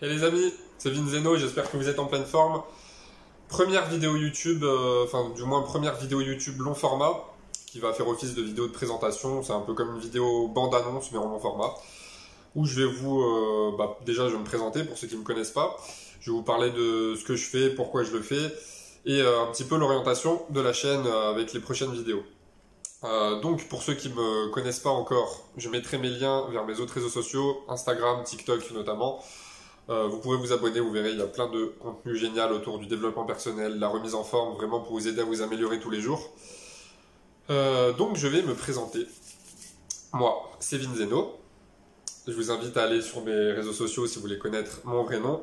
Hey les amis, c'est Vinzeno, j'espère que vous êtes en pleine forme. Première vidéo YouTube, euh, enfin du moins première vidéo YouTube long format, qui va faire office de vidéo de présentation, c'est un peu comme une vidéo bande-annonce mais en long format, où je vais vous, euh, bah, déjà je vais me présenter pour ceux qui ne me connaissent pas, je vais vous parler de ce que je fais, pourquoi je le fais, et euh, un petit peu l'orientation de la chaîne avec les prochaines vidéos. donc pour ceux qui ne me connaissent pas encore, je mettrai mes liens vers mes autres réseaux sociaux, Instagram, TikTok notamment, euh, vous pouvez vous abonner, vous verrez, il y a plein de contenu génial autour du développement personnel, la remise en forme, vraiment pour vous aider à vous améliorer tous les jours. Euh, donc je vais me présenter. Moi, c'est Vinzeno. Je vous invite à aller sur mes réseaux sociaux si vous voulez connaître mon vrai nom.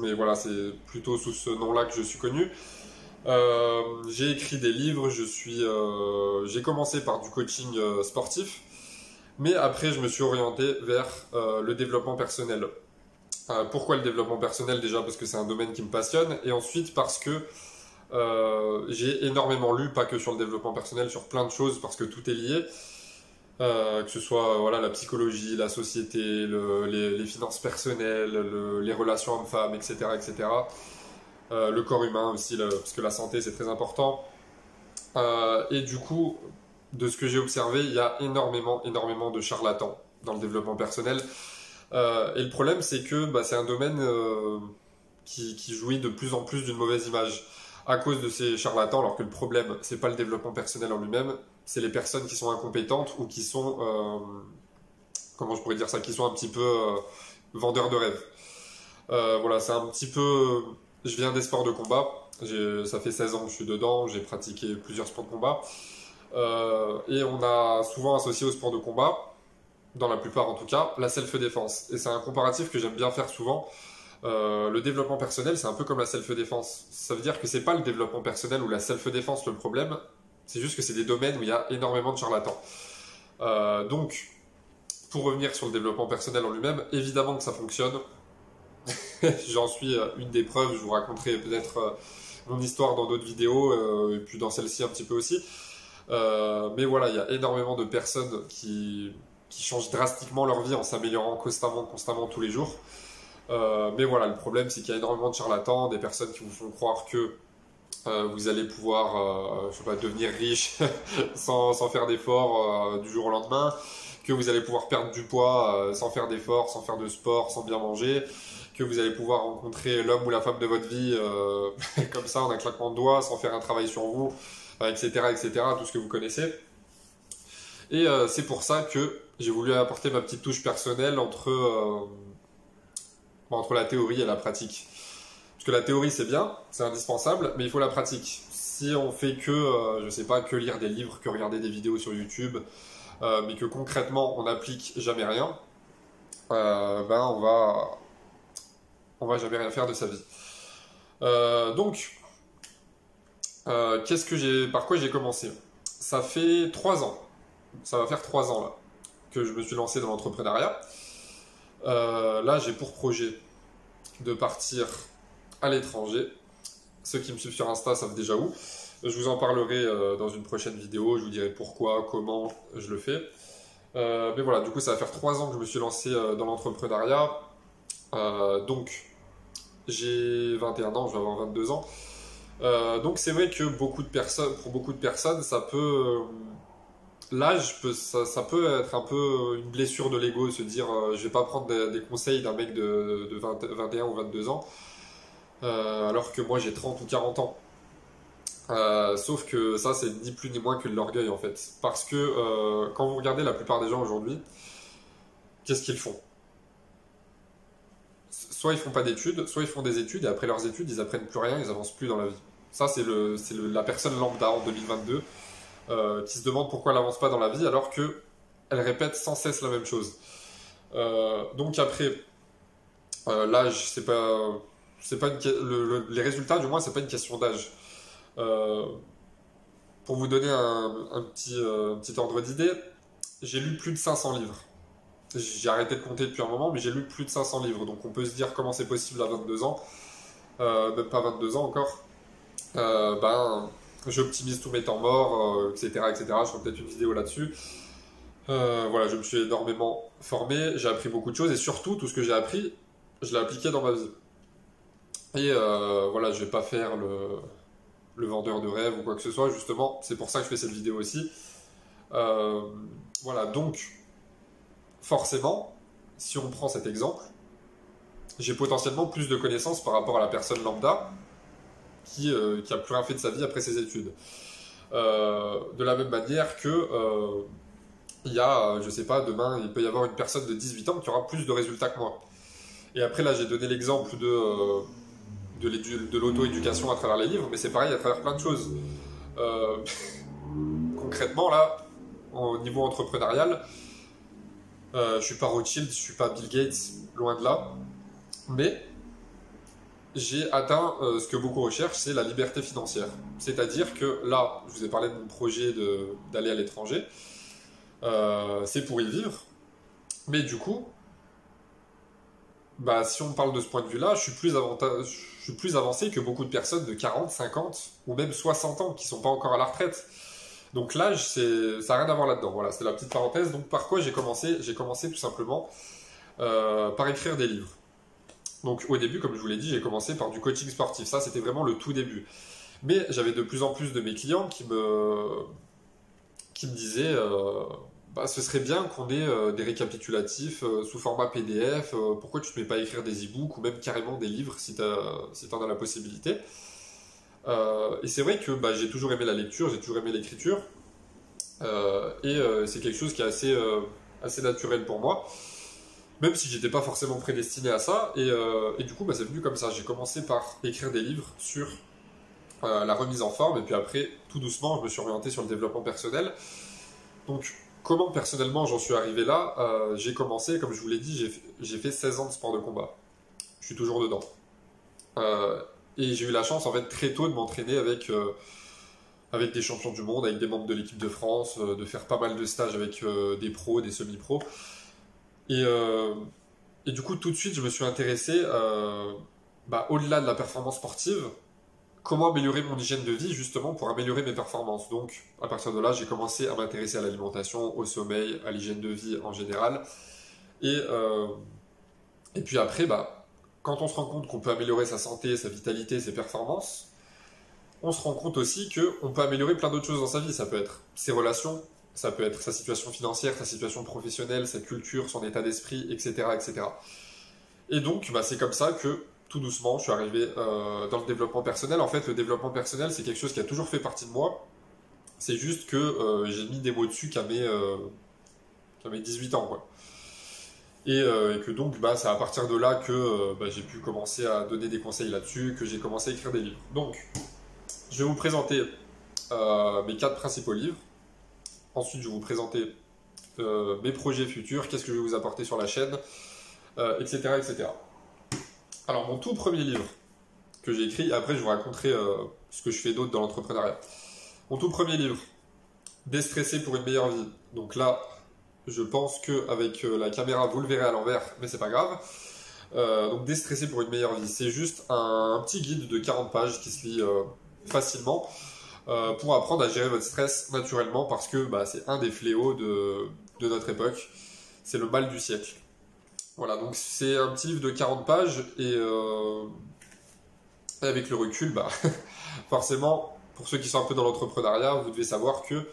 Mais voilà, c'est plutôt sous ce nom-là que je suis connu. Euh, j'ai écrit des livres, je suis, j'ai commencé par du coaching sportif, mais après je me suis orienté vers le développement personnel. Euh, pourquoi le développement personnel déjà Parce que c'est un domaine qui me passionne. Et ensuite parce que euh, j'ai énormément lu, pas que sur le développement personnel, sur plein de choses, parce que tout est lié. Euh, que ce soit voilà, la psychologie, la société, les, finances personnelles, les relations hommes-femmes, etc. etc. le corps humain aussi, parce que la santé c'est très important. et du coup, de ce que j'ai observé, il y a énormément, énormément de charlatans dans le développement personnel. Euh, et le problème, c'est que bah, c'est un domaine euh, qui, jouit de plus en plus d'une mauvaise image à cause de ces charlatans, alors que le problème, c'est pas le développement personnel en lui-même, c'est les personnes qui sont incompétentes ou qui sont, euh, comment je pourrais dire ça, qui sont un petit peu vendeurs de rêves. voilà, c'est un petit peu. Je viens des sports de combat. Ça fait 16 ans que je suis dedans. J'ai pratiqué plusieurs sports de combat. et on a souvent associé au sport de combat dans la plupart en tout cas, la self-défense. Et c'est un comparatif que j'aime bien faire souvent. Euh, le développement personnel, c'est un peu comme la self-défense. Ça veut dire que c'est pas le développement personnel ou la self-défense le problème, c'est juste que c'est des domaines où il y a énormément de charlatans. Euh, donc, pour revenir sur le développement personnel en lui-même, évidemment que ça fonctionne. J'en suis euh, une des preuves, je vous raconterai peut-être mon histoire dans d'autres vidéos, et puis dans celle-ci un petit peu aussi. mais voilà, il y a énormément de personnes qui qui changent drastiquement leur vie en s'améliorant constamment, constamment tous les jours. Euh, mais voilà, le problème, c'est qu'il y a énormément de charlatans, des personnes qui vous font croire que euh, vous allez pouvoir, euh, je sais pas, devenir riche sans, sans, faire d'efforts du jour au lendemain, que vous allez pouvoir perdre du poids sans faire d'efforts, sans faire de sport, sans bien manger, que vous allez pouvoir rencontrer l'homme ou la femme de votre vie comme ça en un claquement de doigts, sans faire un travail sur vous, etc., etc., tout ce que vous connaissez. Et c'est pour ça que j'ai voulu apporter ma petite touche personnelle entre, euh, entre la théorie et la pratique. Parce que la théorie c'est bien, c'est indispensable, mais il faut la pratique. Si on fait que, euh, je sais pas, que lire des livres, que regarder des vidéos sur YouTube, euh, mais que concrètement on n'applique jamais rien, ben on va, on va jamais rien faire de sa vie. donc, qu'est-ce que j'ai, par quoi j'ai commencé? Ça fait trois ans. Ça va faire trois ans là que je me suis lancé dans l'entrepreneuriat. Euh, là, j'ai pour projet de partir à l'étranger. Ceux qui me suivent sur Insta savent déjà où. Je vous en parlerai euh, dans une prochaine vidéo. Je vous dirai pourquoi, comment je le fais. Euh, mais voilà, du coup, ça va faire trois ans que je me suis lancé dans l'entrepreneuriat. donc, j'ai 21 ans, je vais avoir 22 ans. donc, c'est vrai que beaucoup de personnes, pour beaucoup de personnes, ça peut l'âge, ça, peut être un peu une blessure de l'ego, se dire euh, je vais pas prendre des, conseils d'un mec de, 21 ou 22 ans, euh, alors que moi j'ai 30 ou 40 ans. Euh, sauf que ça, c'est ni plus ni moins que de l'orgueil en fait. Parce que quand vous regardez la plupart des gens aujourd'hui, qu'est-ce qu'ils font? Soit ils font pas d'études, soit ils font des études et après leurs études, ils apprennent plus rien, ils avancent plus dans la vie. Ça, c'est la personne lambda en 2022 euh, qui se demande pourquoi elle n'avance pas dans la vie alors que elle répète sans cesse la même chose. Euh, donc après, euh, l'âge, c'est pas, c'est pas les résultats du moins, c'est pas une question d'âge. pour vous donner un, petit, petit ordre d'idée, j'ai lu plus de 500 livres. J'ai arrêté de compter depuis un moment, mais j'ai lu plus de 500 livres. Donc on peut se dire comment c'est possible à 22 ans, même pas 22 ans encore. ben, j'optimise tous mes temps morts, etc., euh, etc. Je ferai peut-être une vidéo là-dessus. Euh, voilà, je me suis énormément formé, j'ai appris beaucoup de choses et surtout, tout ce que j'ai appris, je l'ai appliqué dans ma vie. Et euh, voilà, je vais pas faire le, le, vendeur de rêve ou quoi que ce soit, justement, c'est pour ça que je fais cette vidéo aussi. Voilà, donc, forcément, si on prend cet exemple, j'ai potentiellement plus de connaissances par rapport à la personne lambda qui, euh, qui a plus rien fait de sa vie après ses études. de la même manière que il y a, je sais pas, demain, il peut y avoir une personne de 18 ans qui aura plus de résultats que moi. Et après, là, j'ai donné l'exemple de, de l'auto-éducation à travers les livres, mais c'est pareil à travers plein de choses. Euh, concrètement, là, au niveau entrepreneurial, euh, je suis pas Rothschild, je suis pas Bill Gates, loin de là, mais j'ai atteint euh, ce que beaucoup recherchent, c'est la liberté financière. C'est-à-dire que là, je vous ai parlé de mon projet d'aller à l'étranger, euh, c'est pour y vivre, mais du coup, bah, si on parle de ce point de vue-là, je suis plus avancé que beaucoup de personnes de 40, 50 ou même 60 ans qui sont pas encore à la retraite. Donc l'âge, ça n'a rien à voir là-dedans. Voilà, c'est la petite parenthèse. Donc par quoi j'ai commencé? J'ai commencé tout simplement euh, par écrire des livres. Donc au début, comme je vous l'ai dit, j'ai commencé par du coaching sportif. Ça, c'était vraiment le tout début. Mais j'avais de plus en plus de mes clients qui me, qui me disaient, euh, bah, ce serait bien qu'on ait euh, des récapitulatifs euh, sous format PDF. Pourquoi tu ne mets pas à écrire des e-books ou même carrément des livres si tu en as la possibilité Et c'est vrai que bah, j'ai toujours aimé la lecture, j'ai toujours aimé l'écriture. et c'est quelque chose qui est assez, assez naturel pour moi. Même si j'étais pas forcément prédestiné à ça. Et, et du coup, bah, c'est venu comme ça. J'ai commencé par écrire des livres sur la remise en forme. Et puis après, tout doucement, je me suis orienté sur le développement personnel. Donc, Comment personnellement j'en suis arrivé là? Euh, J'ai commencé, comme je vous l'ai dit, j'ai fait 16 ans de sport de combat. Je suis toujours dedans. Euh, et j'ai eu la chance en fait très tôt de m'entraîner avec, euh, avec des champions du monde, avec des membres de l'équipe de France, de faire pas mal de stages avec des pros, des semi-pros. Et, et, du coup tout de suite je me suis intéressé bah, au-delà de la performance sportive comment améliorer mon hygiène de vie justement pour améliorer mes performances. Donc à partir de là, j'ai commencé à m'intéresser à l'alimentation, au sommeil, à l'hygiène de vie en général. Et, euh, puis après, bah, quand on se rend compte qu'on peut améliorer sa santé, sa vitalité, ses performances, on se rend compte aussi qu'on peut améliorer plein d'autres choses dans sa vie. Ça peut être ses relations, ça peut être sa situation financière, sa situation professionnelle, sa culture, son état d'esprit, etc., etc. Et donc, bah, c'est comme ça que tout doucement, je suis arrivé euh, dans le développement personnel. En fait, le développement personnel, c'est quelque chose qui a toujours fait partie de moi. C'est juste que euh, j'ai mis des mots dessus qu'à mes, euh, 18 ans. Quoi. Et, euh, et, que donc, bah, c'est à partir de là que bah, j'ai pu commencer à donner des conseils là-dessus, que j'ai commencé à écrire des livres. Donc, je vais vous présenter mes quatre principaux livres. Ensuite, je vais vous présenter mes projets futurs, qu'est-ce que je vais vous apporter sur la chaîne, etc., etc. Alors, mon tout premier livre que j'ai écrit, après je vous raconterai euh, ce que je fais d'autre dans l'entrepreneuriat. Mon tout premier livre, Déstresser pour une meilleure vie. Donc là, je pense qu'avec euh, la caméra, vous le verrez à l'envers, mais c'est pas grave. Euh, donc Déstresser pour une meilleure vie, c'est juste un, petit guide de 40 pages qui se lit facilement pour apprendre à gérer votre stress naturellement parce que bah, c'est un des fléaux de notre époque. C'est le mal du siècle. Voilà, donc c'est un petit livre de 40 pages euh, et avec le recul, bah, forcément, pour ceux qui sont un peu dans l'entrepreneuriat, vous devez savoir que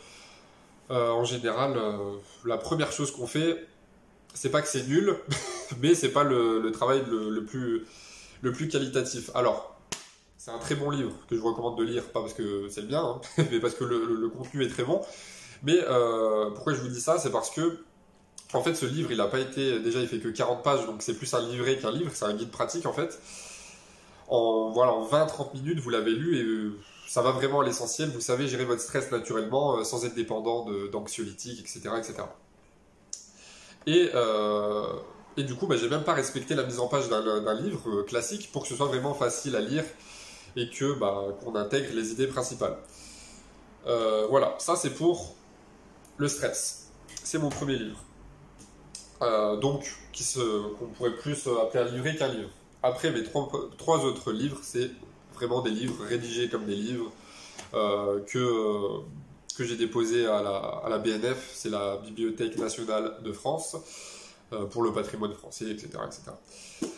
euh, en général, euh, la première chose qu'on fait, c'est pas que c'est nul, mais c'est pas le, travail le, plus, le plus qualitatif. Alors, c'est un très bon livre que je vous recommande de lire, pas parce que c'est bien, hein, mais parce que le, contenu est très bon. Mais pourquoi je vous dis ça C'est parce que en fait, ce livre, il n'a pas été. Déjà, il fait que 40 pages, donc c'est plus un livret qu'un livre, c'est un guide pratique en fait. En, voilà, en 20-30 minutes, vous l'avez lu et euh, ça va vraiment à l'essentiel. Vous savez gérer votre stress naturellement euh, sans être dépendant d'anxiolytiques, etc., etc. Et, euh, et du coup, bah, j'ai même pas respecté la mise en page d'un livre classique pour que ce soit vraiment facile à lire et que bah, qu'on intègre les idées principales. voilà, ça c'est pour le stress. C'est mon premier livre. Euh, donc qui qu'on pourrait plus appeler un livret qu'un livre. Après, mes trois, autres livres, c'est vraiment des livres rédigés comme des livres euh, que, que j'ai déposés à la, à la BNF, c'est la Bibliothèque nationale de France, euh, pour le patrimoine français, etc., etc.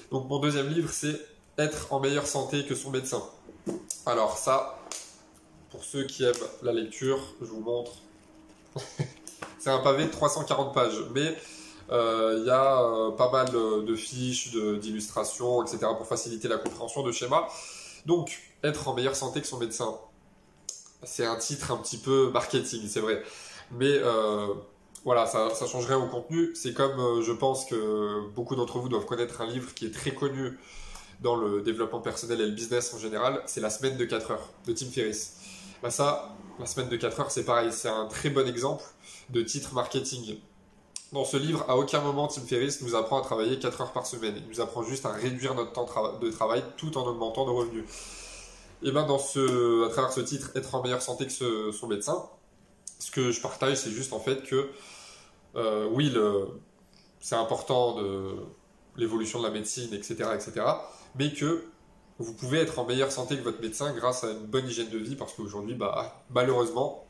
Donc mon deuxième livre, c'est Être en meilleure santé que son médecin. Alors ça, pour ceux qui aiment la lecture, je vous montre. c'est un pavé de 340 pages, mais euh, il y a euh, pas mal de fiches, d'illustrations, etc. pour faciliter la compréhension de schémas. Donc, être en meilleure santé que son médecin. C'est un titre un petit peu marketing, c'est vrai. Mais euh, voilà, ça, ça change rien au contenu. C'est comme, je pense que beaucoup d'entre vous doivent connaître un livre qui est très connu dans le développement personnel et le business en général, c'est La semaine de 4 heures de Tim Ferriss. Bah ça, La semaine de 4 heures, c'est pareil, c'est un très bon exemple de titre marketing. Dans ce livre, à aucun moment Tim Ferriss nous apprend à travailler 4 heures par semaine. Il nous apprend juste à réduire notre temps de travail tout en augmentant nos revenus. Et bien, dans ce, à travers ce titre, être en meilleure santé que son médecin, ce que je partage, c'est juste en fait que, euh, oui, c'est important de l'évolution de la médecine, etc., etc., mais que vous pouvez être en meilleure santé que votre médecin grâce à une bonne hygiène de vie, parce qu'aujourd'hui, bah, malheureusement,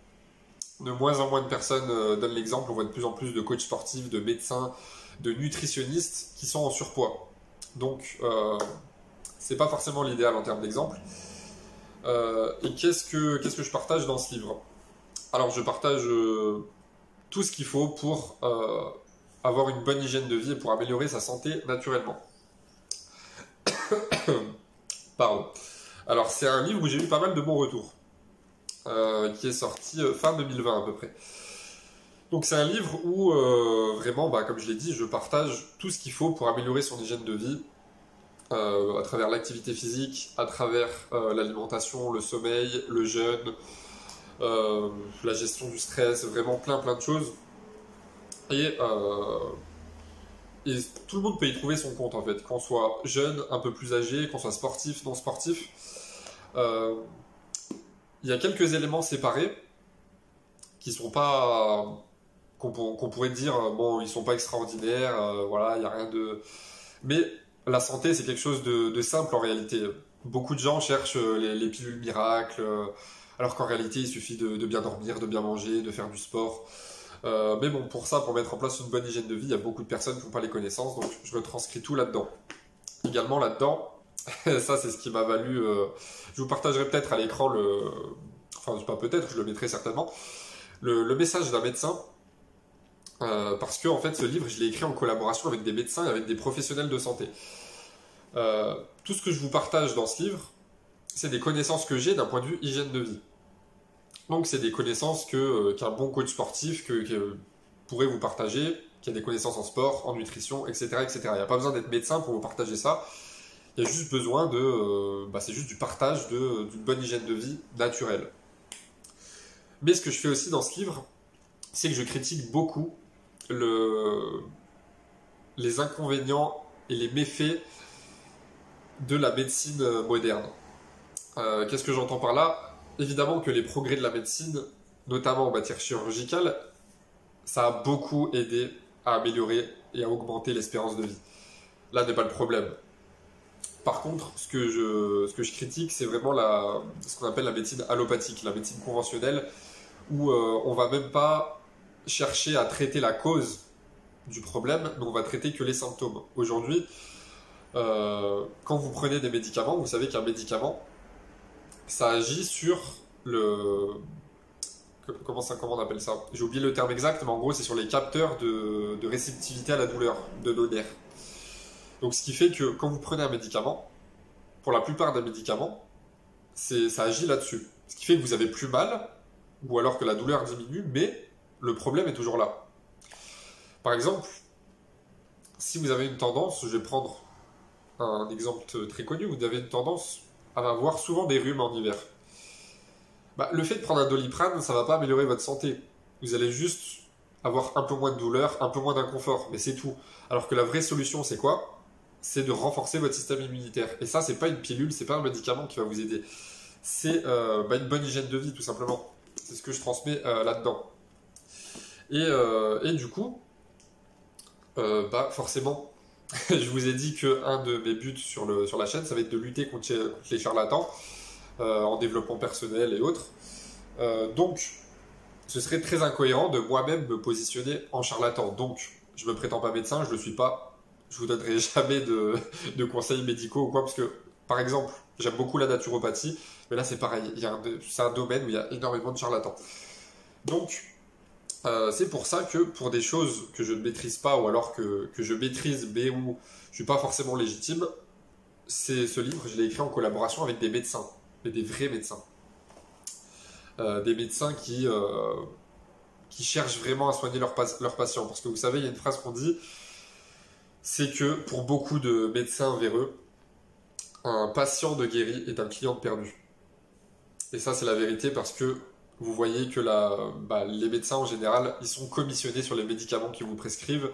de moins en moins de personnes euh, donnent l'exemple. On voit de plus en plus de coachs sportifs, de médecins, de nutritionnistes qui sont en surpoids. Donc, euh, c'est pas forcément l'idéal en termes d'exemple. Euh, et qu'est-ce que, je partage dans ce livre? Alors, je partage euh, tout ce qu'il faut pour avoir une bonne hygiène de vie et pour améliorer sa santé naturellement. Pardon. Alors, c'est un livre où j'ai eu pas mal de bons retours. Euh, qui est sorti euh, fin 2020 à peu près. Donc c'est un livre où euh, vraiment, bah, comme je l'ai dit, je partage tout ce qu'il faut pour améliorer son hygiène de vie, à travers l'activité physique, à travers l'alimentation, le sommeil, le jeûne, la gestion du stress, vraiment plein plein de choses. Et, et, tout le monde peut y trouver son compte en fait, qu'on soit jeune, un peu plus âgé, qu'on soit sportif, non sportif. Il y a quelques éléments séparés qui sont pas qu'on pourrait dire bon ils sont pas extraordinaires euh, voilà il y a rien de mais la santé c'est quelque chose de, simple en réalité. Beaucoup de gens cherchent les, pilules miracles euh, alors qu'en réalité il suffit de, bien dormir de bien manger de faire du sport euh, mais bon pour ça pour mettre en place une bonne hygiène de vie il y a beaucoup de personnes qui n'ont pas les connaissances donc je retranscris tout là dedans également là dedans ça, c'est ce qui m'a valu. Euh, je vous partagerai peut-être à l'écran le. Enfin, peut-être, je le mettrai certainement. Le, message d'un médecin. Euh, parce que, fait, ce livre, je l'ai écrit en collaboration avec des médecins et avec des professionnels de santé. Tout ce que je vous partage dans ce livre, c'est des connaissances que j'ai d'un point de vue hygiène de vie. Donc, c'est des connaissances que, qu'un bon coach sportif pourrait vous partager, qui a des connaissances en sport, en nutrition, etc. etc. Il n'y a pas besoin d'être médecin pour vous partager ça. Il y a juste besoin de. Euh, bah, c'est juste du partage d'une bonne hygiène de vie naturelle. Mais ce que je fais aussi dans ce livre, c'est que je critique beaucoup le, les inconvénients et les méfaits de la médecine moderne. Euh, qu'est-ce que j'entends par là? Évidemment que les progrès de la médecine, notamment en matière chirurgicale, ça a beaucoup aidé à améliorer et à augmenter l'espérance de vie. Là n'est pas le problème. Par contre, ce que je, ce que je critique, c'est vraiment la, ce qu'on appelle la médecine allopathique, la médecine conventionnelle, où euh, on va même pas chercher à traiter la cause du problème, mais on va traiter que les symptômes. Aujourd'hui, euh, quand vous prenez des médicaments, vous savez qu'un médicament, ça agit sur le... Comment, ça, comment on appelle ça? J'ai oublié le terme exact, mais en gros, c'est sur les capteurs de, de réceptivité à la douleur de nos nerfs. Donc, ce qui fait que quand vous prenez un médicament, pour la plupart des médicaments, ça agit là-dessus. Ce qui fait que vous avez plus mal, ou alors que la douleur diminue, mais le problème est toujours là. Par exemple, si vous avez une tendance, je vais prendre un exemple très connu, vous avez une tendance avoir souvent des rhumes en hiver. Bah, le fait de prendre un doliprane, ça ne va pas améliorer votre santé. Vous allez juste avoir un peu moins de douleur, un peu moins d'inconfort, mais c'est tout. Alors que la vraie solution, c'est quoi? C'est de renforcer votre système immunitaire. Et ça, c'est pas une pilule, c'est pas un médicament qui va vous aider. C'est euh, bah, une bonne hygiène de vie, tout simplement. C'est ce que je transmets euh, là-dedans. Et, euh, et, du coup, bah, forcément, je vous ai dit que un de mes buts sur, le, sur la chaîne, ça va être de lutter contre, les charlatans en développement personnel et autres. donc, ce serait très incohérent de moi-même me positionner en charlatan. Donc, je me prétends pas médecin, je le suis pas, je vous donnerai jamais de, de conseils médicaux ou quoi, parce que, par exemple, j'aime beaucoup la naturopathie, mais là c'est pareil, c'est un domaine où il y a énormément de charlatans. Donc, euh, c'est pour ça que pour des choses que je ne maîtrise pas ou alors que, que je maîtrise mais où je suis pas forcément légitime, c'est ce livre, je l'ai écrit en collaboration avec des médecins, mais des vrais médecins. Euh, des médecins qui, euh, qui cherchent vraiment à soigner leurs leur patients. Parce que vous savez, il y a une phrase qu'on dit, c'est que pour beaucoup de médecins véreux, un patient de guéri est un client de perdu. Et ça, c'est la vérité parce que vous voyez que bah, les médecins en général, ils sont commissionnés sur les médicaments qu'ils vous prescrivent,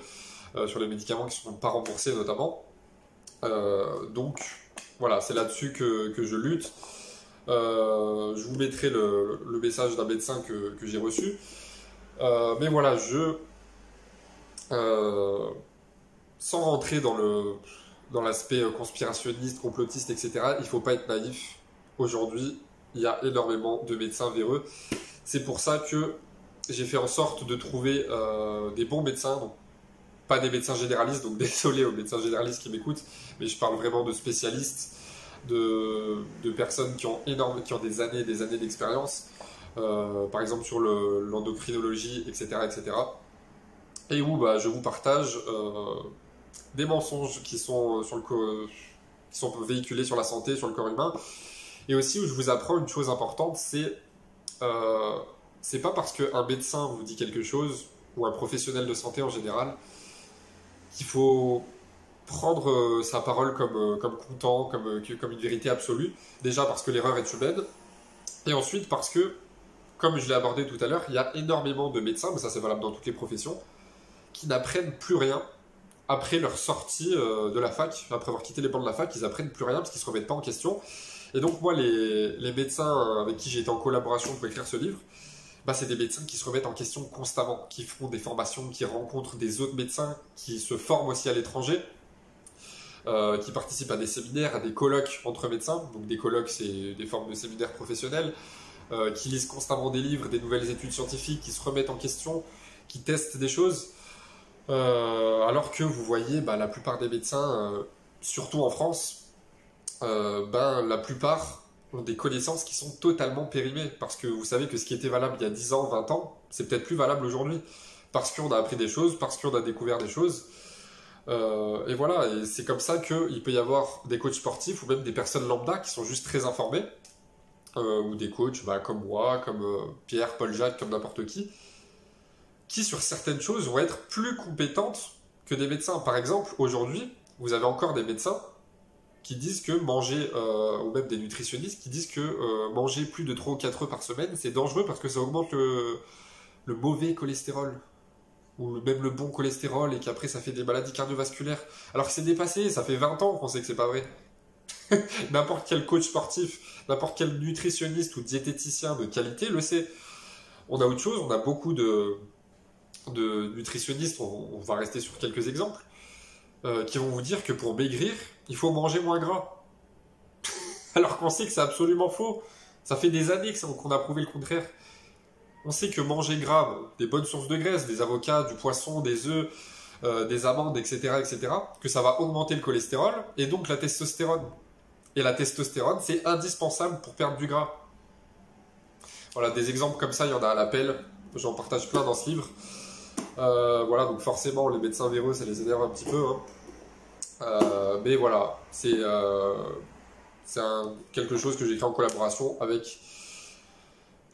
euh, sur les médicaments qui ne sont pas remboursés notamment. Euh, donc voilà, c'est là-dessus que, je lutte. Euh, je vous mettrai le, message d'un médecin que, j'ai reçu. mais voilà, je... sans rentrer dans dans l'aspect conspirationniste, complotiste, etc., il ne faut pas être naïf. Aujourd'hui, il y a énormément de médecins véreux. C'est pour ça que j'ai fait en sorte de trouver euh, des bons médecins, pas des médecins généralistes, donc désolé aux médecins généralistes qui m'écoutent, mais je parle vraiment de spécialistes, de, personnes qui ont, énorme, qui ont des années et des années d'expérience, euh, par exemple sur l'endocrinologie, etc., etc. Et où bah, je vous partage euh, des mensonges qui sont véhiculés sur la santé, sur le corps humain, et aussi où je vous apprends une chose importante, c'est euh, c'est pas parce qu'un médecin vous dit quelque chose, ou un professionnel de santé en général, qu'il faut prendre euh, sa parole comme, euh, comme comptant, comme, euh, comme une vérité absolue. Déjà parce que l'erreur est humaine, et ensuite parce que, comme je l'ai abordé tout à l'heure, il y a énormément de médecins, mais ça c'est valable dans toutes les professions, qui n'apprennent plus rien après leur sortie de la fac, après avoir quitté les bancs de la fac, ils apprennent plus rien parce qu'ils se remettent pas en question. Et donc moi, les, médecins avec qui j'ai été en collaboration pour écrire ce livre, bah, c'est des médecins qui se remettent en question constamment, qui font des formations, qui rencontrent des autres médecins, qui se forment aussi à l'étranger, euh, qui participent à des séminaires, à des colloques entre médecins. Donc des colloques, c'est des formes de séminaires professionnels, euh, qui lisent constamment des livres, des nouvelles études scientifiques, qui se remettent en question, qui testent des choses. Euh, alors que vous voyez, bah, la plupart des médecins, surtout en France, euh, ben, la plupart ont des connaissances qui sont totalement périmées. Parce que vous savez que ce qui était valable il y a 10 ans, 20 ans, c'est peut-être plus valable aujourd'hui. Parce qu'on a appris des choses, parce qu'on a découvert des choses. Euh, et voilà, et c'est comme ça qu'il peut y avoir des coachs sportifs ou même des personnes lambda qui sont juste très informées, euh, ou des coachs bah, comme moi, comme Pierre, Paul Jacques, comme n'importe qui, qui sur certaines choses vont être plus compétentes que des médecins. Par exemple, aujourd'hui, vous avez encore des médecins qui disent que manger, euh, ou même des nutritionnistes qui disent que euh, manger plus de 3 ou 4 œufs par semaine, c'est dangereux parce que ça augmente le, mauvais cholestérol, ou même le bon cholestérol, et qu'après ça fait des maladies cardiovasculaires. Alors que c'est dépassé, ça fait 20 ans qu'on sait que c'est pas vrai. n'importe quel coach sportif, n'importe quel nutritionniste ou diététicien de qualité le sait. On a autre chose, on a beaucoup de, de nutritionnistes, on va rester sur quelques exemples, euh, qui vont vous dire que pour maigrir, il faut manger moins gras. Alors qu'on sait que c'est absolument faux. Ça fait des années qu'on a prouvé le contraire. On sait que manger gras, des bonnes sources de graisse, des avocats, du poisson, des œufs, euh, des amandes, etc., etc., que ça va augmenter le cholestérol et donc la testostérone. Et la testostérone, c'est indispensable pour perdre du gras. Voilà, des exemples comme ça, il y en a à l'appel. J'en partage plein dans ce livre. Euh, voilà, donc forcément, les médecins véreux, ça les énerve un petit peu. Hein. Euh, mais voilà, c'est euh, quelque chose que j'ai fait en collaboration avec,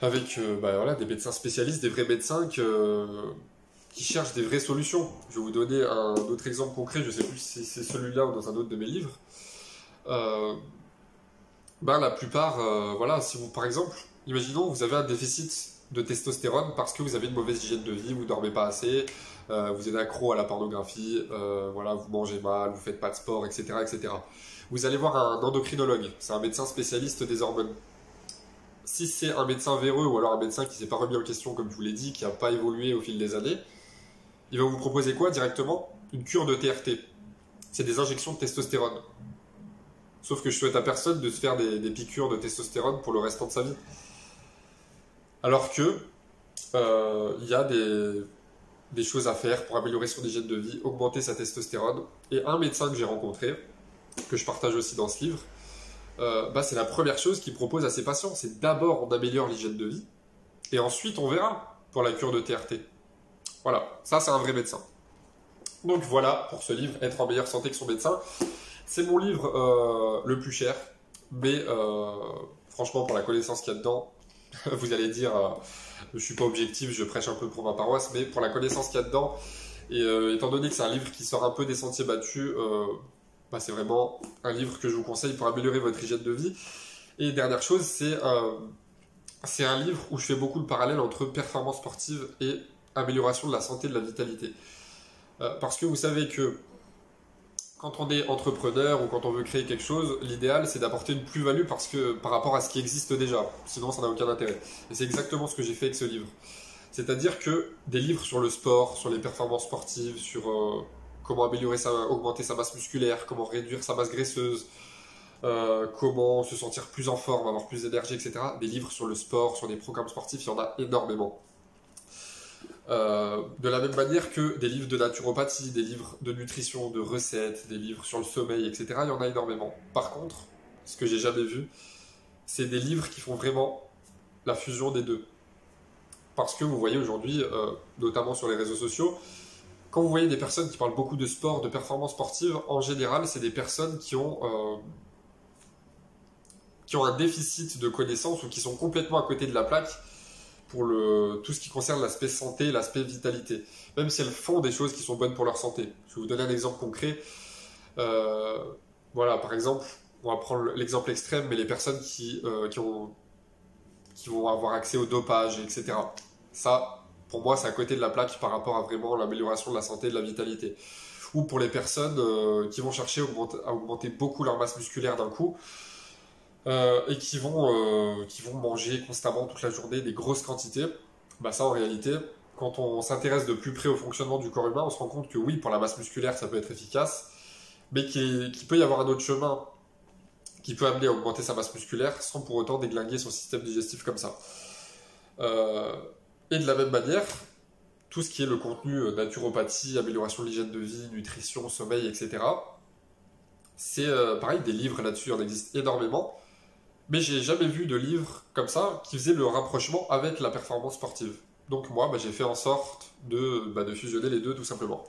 avec bah, des médecins spécialistes, des vrais médecins qui cherchent des vraies solutions. Je vais vous donner un autre exemple concret, je ne sais plus si c'est celui-là ou dans un autre de mes livres. Ben, la plupart, voilà, si vous, par exemple, imaginons vous avez un déficit de testostérone parce que vous avez une mauvaise hygiène de vie, vous dormez pas assez, euh, vous êtes accro à la pornographie, euh, voilà, vous mangez mal, vous faites pas de sport, etc., etc. Vous allez voir un endocrinologue, c'est un médecin spécialiste des hormones. Si c'est un médecin véreux ou alors un médecin qui s'est pas remis en question, comme je vous l'ai dit, qui n'a pas évolué au fil des années, il va vous proposer quoi directement? Une cure de TRT. C'est des injections de testostérone. Sauf que je souhaite à personne de se faire des piqûres de testostérone pour le restant de sa vie. Alors que euh, il y a des, choses à faire pour améliorer son hygiène de vie, augmenter sa testostérone. Et un médecin que j'ai rencontré, que je partage aussi dans ce livre, euh, bah, c'est la première chose qu'il propose à ses patients. C'est d'abord on améliore l'hygiène de vie, et ensuite on verra pour la cure de TRT. Voilà, ça c'est un vrai médecin. Donc voilà pour ce livre, Être en meilleure santé que son médecin. C'est mon livre euh, le plus cher, mais franchement pour la connaissance qu'il y a dedans, vous allez dire, je suis pas objectif, je prêche un peu pour ma paroisse, mais pour la connaissance qu'il y a dedans, et étant donné que c'est un livre qui sort un peu des sentiers battus, bah, c'est vraiment un livre que je vous conseille pour améliorer votre hygiène de vie. Et dernière chose, c'est un livre où je fais beaucoup le parallèle entre performance sportive et amélioration de la santé, de la vitalité. Euh, parce que vous savez que quand on est entrepreneur ou quand on veut créer quelque chose, l'idéal c'est d'apporter une plus-value parce que par rapport à ce qui existe déjà. Sinon, ça n'a aucun intérêt. Et c'est exactement ce que j'ai fait avec ce livre. C'est-à-dire que des livres sur le sport, sur les performances sportives, sur euh, comment améliorer sa, augmenter sa masse musculaire, comment réduire sa masse graisseuse, euh, comment se sentir plus en forme, avoir plus d'énergie, etc. Des livres sur le sport, sur des programmes sportifs, il y en a énormément. Euh, de la même manière que des livres de naturopathie, des livres de nutrition, de recettes, des livres sur le sommeil, etc. Il y en a énormément. Par contre, ce que j'ai jamais vu, c'est des livres qui font vraiment la fusion des deux. Parce que vous voyez aujourd'hui, euh, notamment sur les réseaux sociaux, quand vous voyez des personnes qui parlent beaucoup de sport, de performance sportive, en général, c'est des personnes qui ont, euh, qui ont un déficit de connaissances ou qui sont complètement à côté de la plaque pour tout ce qui concerne l'aspect santé, l'aspect vitalité. Même si elles font des choses qui sont bonnes pour leur santé. Je vais vous donner un exemple concret. Euh, voilà, par exemple, on va prendre l'exemple extrême, mais les personnes qui, euh, vont avoir accès au dopage, etc. Ça, pour moi, c'est à côté de la plaque par rapport à vraiment l'amélioration de la santé et de la vitalité. Ou pour les personnes euh, qui vont chercher à augmenter, beaucoup leur masse musculaire d'un coup euh, et qui vont, euh, qui vont manger constamment toute la journée des grosses quantités, bah ça en réalité, quand on s'intéresse de plus près au fonctionnement du corps humain, on se rend compte que oui, pour la masse musculaire, ça peut être efficace, mais qu'il peut y avoir un autre chemin qui peut amener à augmenter sa masse musculaire sans pour autant déglinguer son système digestif comme ça. Euh, et de la même manière, tout ce qui est le contenu naturopathie, amélioration de l'hygiène de vie, nutrition, sommeil, etc., c'est pareil, des livres là-dessus, il en existe énormément, mais j'ai jamais vu de livre comme ça qui faisait le rapprochement avec la performance sportive. Donc moi, bah, j'ai fait en sorte de, bah, de fusionner les deux tout simplement.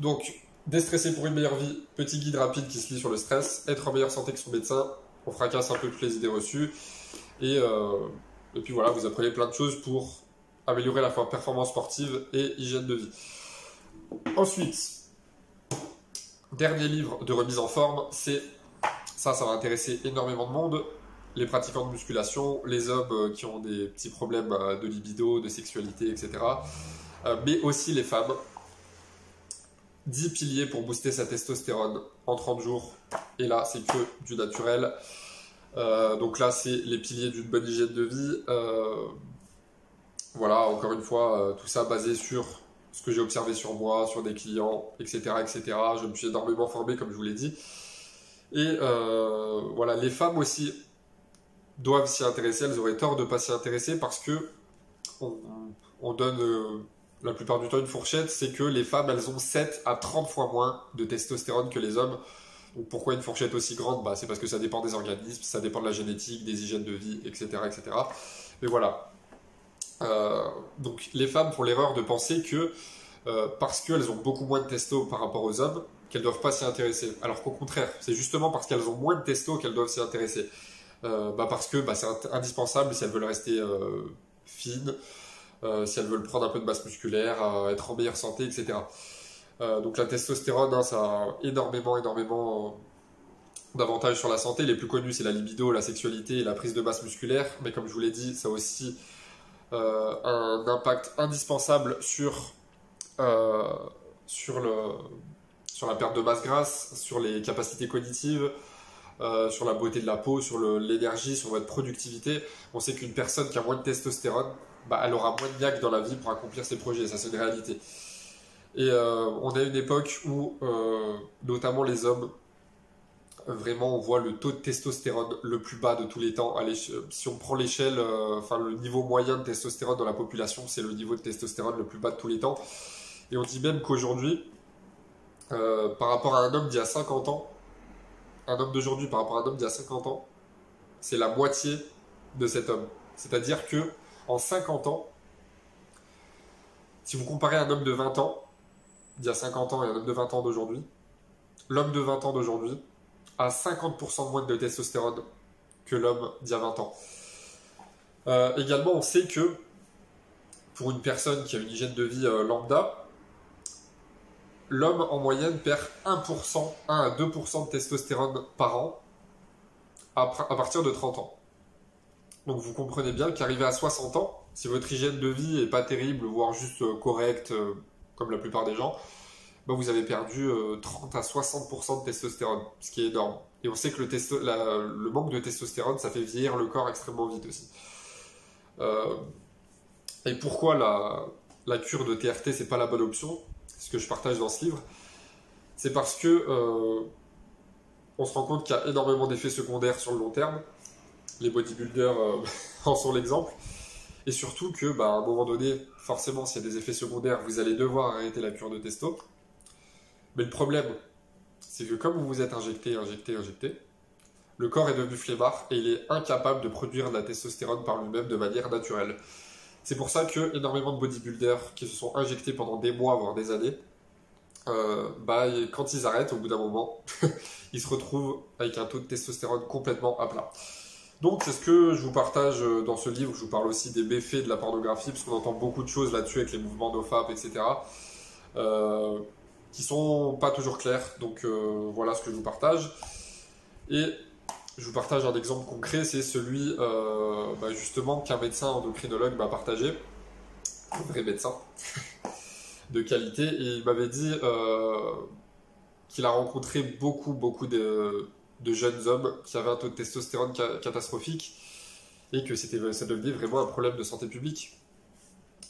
Donc, déstresser pour une meilleure vie, petit guide rapide qui se lit sur le stress, être en meilleure santé que son médecin, on fracasse un peu toutes les idées reçues, et, euh, puis voilà, vous apprenez plein de choses pour améliorer la fois performance sportive et hygiène de vie. Ensuite, dernier livre de remise en forme, c'est ça, ça va intéresser énormément de monde. Les pratiquants de musculation, les hommes euh, qui ont des petits problèmes euh, de libido, de sexualité, etc. Euh, mais aussi les femmes. 10 piliers pour booster sa testostérone en 30 jours. Et là, c'est que du naturel. donc là, c'est les piliers d'une bonne hygiène de vie. Voilà, encore une fois, tout ça basé sur ce que j'ai observé sur moi, sur des clients, etc., etc. Je me suis énormément formé, comme je vous l'ai dit. Et voilà, les femmes aussi doivent s'y intéresser. Elles auraient tort de ne pas s'y intéresser parce que on, donne euh, la plupart du temps une fourchette, c'est que les femmes, elles ont 7 à 30 fois moins de testostérone que les hommes. Donc pourquoi une fourchette aussi grande? Bah, C'est parce que ça dépend des organismes, ça dépend de la génétique, des hygiènes de vie, etc. etc. Mais voilà, euh, donc les femmes font l'erreur de penser que euh, parce qu'elles ont beaucoup moins de testo par rapport aux hommes, qu'elles ne doivent pas s'y intéresser. Alors qu'au contraire, c'est justement parce qu'elles ont moins de testo qu'elles doivent s'y intéresser. Euh, bah parce que bah, c'est indispensable si elles veulent rester fines, si elles veulent prendre un peu de masse musculaire, être en meilleure santé, etc. donc la testostérone, hein, ça a énormément, énormément d'avantages sur la santé. Les plus connus, c'est la libido, la sexualité et la prise de masse musculaire. Mais comme je vous l'ai dit, ça a aussi euh, un impact indispensable sur, euh, sur la perte de masse grasse, sur les capacités cognitives, euh, sur la beauté de la peau, sur l'énergie, sur votre productivité. On sait qu'une personne qui a moins de testostérone, bah, elle aura moins de niaque dans la vie pour accomplir ses projets. Ça, c'est une réalité. Et on a une époque où, notamment les hommes, vraiment on voit le taux de testostérone le plus bas de tous les temps. si on prend l'échelle, euh, enfin le niveau moyen de testostérone dans la population, c'est le niveau de testostérone le plus bas de tous les temps. Et on dit même qu'aujourd'hui, euh, par rapport à un homme d'il y a 50 ans, un homme d'aujourd'hui par rapport à un homme d'il y a 50 ans, c'est la moitié de cet homme. C'est-à-dire que en 50 ans, si vous comparez un homme de 20 ans, d'il y a 50 ans et un homme de 20 ans d'aujourd'hui, l'homme de 20 ans d'aujourd'hui a 50% moins de testostérone que l'homme d'il y a 20 ans. Euh, également, on sait que pour une personne qui a une hygiène de vie euh, lambda, l'homme en moyenne perd 1%, 1 à 2% de testostérone par an à, partir de 30 ans. Donc vous comprenez bien qu'arrivé à 60 ans, si votre hygiène de vie est pas terrible, voire juste euh, correcte, comme la plupart des gens, bah, vous avez perdu 30 à 60% de testostérone, ce qui est énorme. Et on sait que le, manque de testostérone, ça fait vieillir le corps extrêmement vite aussi. Euh, et pourquoi la, la, cure de TRT, c'est pas la bonne option? Ce que je partage dans ce livre, c'est parce que euh, on se rend compte qu'il y a énormément d'effets secondaires sur le long terme. Les bodybuilders euh, en sont l'exemple. Et surtout que, bah, à un moment donné, forcément, s'il y a des effets secondaires, vous allez devoir arrêter la cure de testo. Mais le problème, c'est que comme vous vous êtes injecté, injecté, injecté, le corps est devenu flemmard et il est incapable de produire de la testostérone par lui-même de manière naturelle. C'est pour ça que énormément de bodybuilders qui se sont injectés pendant des mois, voire des années, euh, bah, quand ils arrêtent, au bout d'un moment, ils se retrouvent avec un taux de testostérone complètement à plat. Donc c'est ce que je vous partage dans ce livre. Je vous parle aussi des méfaits de la pornographie, parce qu'on entend beaucoup de choses là-dessus avec les mouvements d'OFAP, etc. Euh, qui sont pas toujours clairs. Donc euh, voilà ce que je vous partage. Et je vous partage un exemple concret, c'est celui euh, bah, justement qu'un médecin endocrinologue m'a partagé, un vrai médecin de qualité, et il m'avait dit euh, qu'il a rencontré beaucoup, beaucoup de, jeunes hommes qui avaient un taux de testostérone catastrophique et que c'était, ça devenait vraiment un problème de santé publique.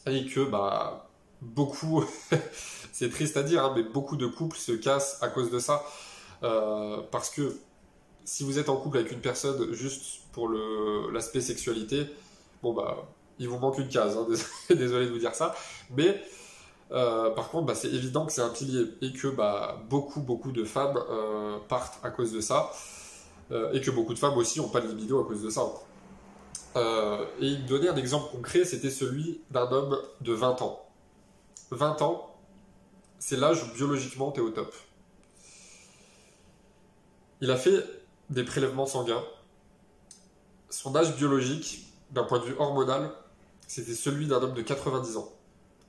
Et que bah, beaucoup, c'est triste à dire, hein, mais beaucoup de couples se cassent à cause de ça. Euh, parce que si vous êtes en couple avec une personne juste pour l'aspect sexualité, bon bah, il vous manque une case, hein, désolé de vous dire ça, mais euh, par contre, bah, c'est évident que c'est un pilier et que bah, beaucoup, beaucoup de femmes euh, partent à cause de ça, euh, et que beaucoup de femmes aussi n'ont pas de libido à cause de ça. et il donnait un exemple concret, c'était celui d'un homme de 20 ans. 20 ans, c'est l'âge où biologiquement tu es au top. Il a fait des prélèvements sanguins. Son âge biologique, d'un point de vue hormonal, c'était celui d'un homme de 90 ans.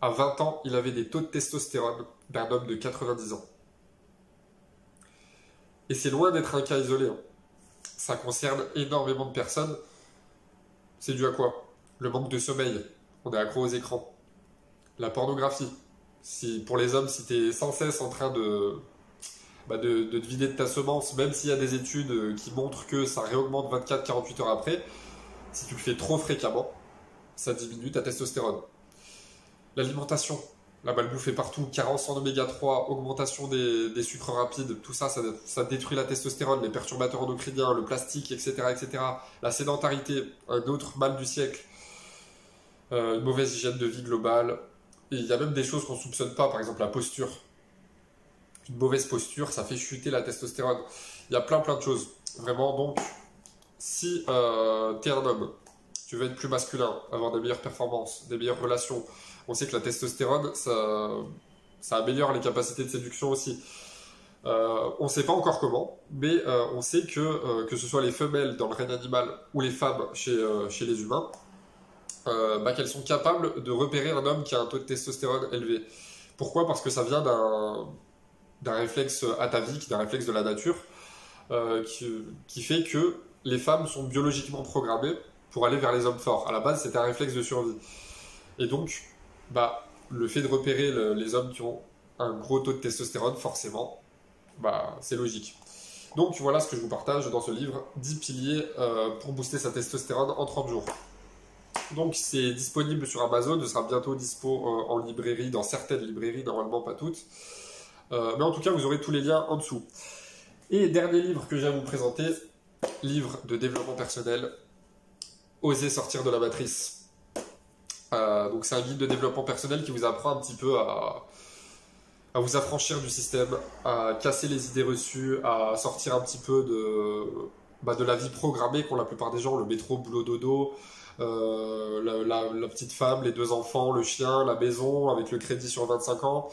À 20 ans, il avait des taux de testostérone d'un homme de 90 ans. Et c'est loin d'être un cas isolé. Hein. Ça concerne énormément de personnes. C'est dû à quoi? Le manque de sommeil. On est accro aux écrans. La pornographie. Pour les hommes, si tu es sans cesse en train de, bah, de, te vider de ta semence, même s'il y a des études euh, qui montrent que ça réaugmente 24-48 heures après, si tu le fais trop fréquemment, ça diminue ta testostérone. L'alimentation, la malbouffe est partout, carence en oméga 3, augmentation des, sucres rapides, tout ça, ça, détruit la testostérone, les perturbateurs endocriniens, le plastique, etc., etc. La sédentarité, un autre mal du siècle, euh, une mauvaise hygiène de vie globale. Et il y a même des choses qu'on ne soupçonne pas, par exemple la posture une mauvaise posture, ça fait chuter la testostérone. Il y a plein plein de choses. Vraiment, donc, si euh, tu es un homme, tu veux être plus masculin, avoir des meilleures performances, des meilleures relations, on sait que la testostérone, ça, ça améliore les capacités de séduction aussi. Euh, on ne sait pas encore comment, mais euh, on sait que euh, que ce soit les femelles dans le règne animal ou les femmes chez, chez les humains, bah, qu'elles sont capables de repérer un homme qui a un taux de testostérone élevé. Pourquoi? Parce que ça vient d'un d'un réflexe atavique, d'un réflexe de la nature, euh, qui, fait que les femmes sont biologiquement programmées pour aller vers les hommes forts. À la base, c'était un réflexe de survie. Et donc, bah, le fait de repérer les hommes qui ont un gros taux de testostérone, forcément, bah, c'est logique. Donc voilà ce que je vous partage dans ce livre, 10 piliers euh, pour booster sa testostérone en 30 jours. Donc c'est disponible sur Amazon, ce sera bientôt dispo euh, en librairie, dans certaines librairies, normalement pas toutes. Euh, mais en tout cas, vous aurez tous les liens en dessous. Et dernier livre que j'ai à vous présenter, livre de développement personnel, Oser sortir de la matrice. Euh, donc c'est un guide de développement personnel qui vous apprend un petit peu à, vous affranchir du système, à casser les idées reçues, à sortir un petit peu de, bah, de la vie programmée qu'ont la plupart des gens, le métro, boulot, dodo, euh, la, petite femme, les deux enfants, le chien, la maison avec le crédit sur 25 ans,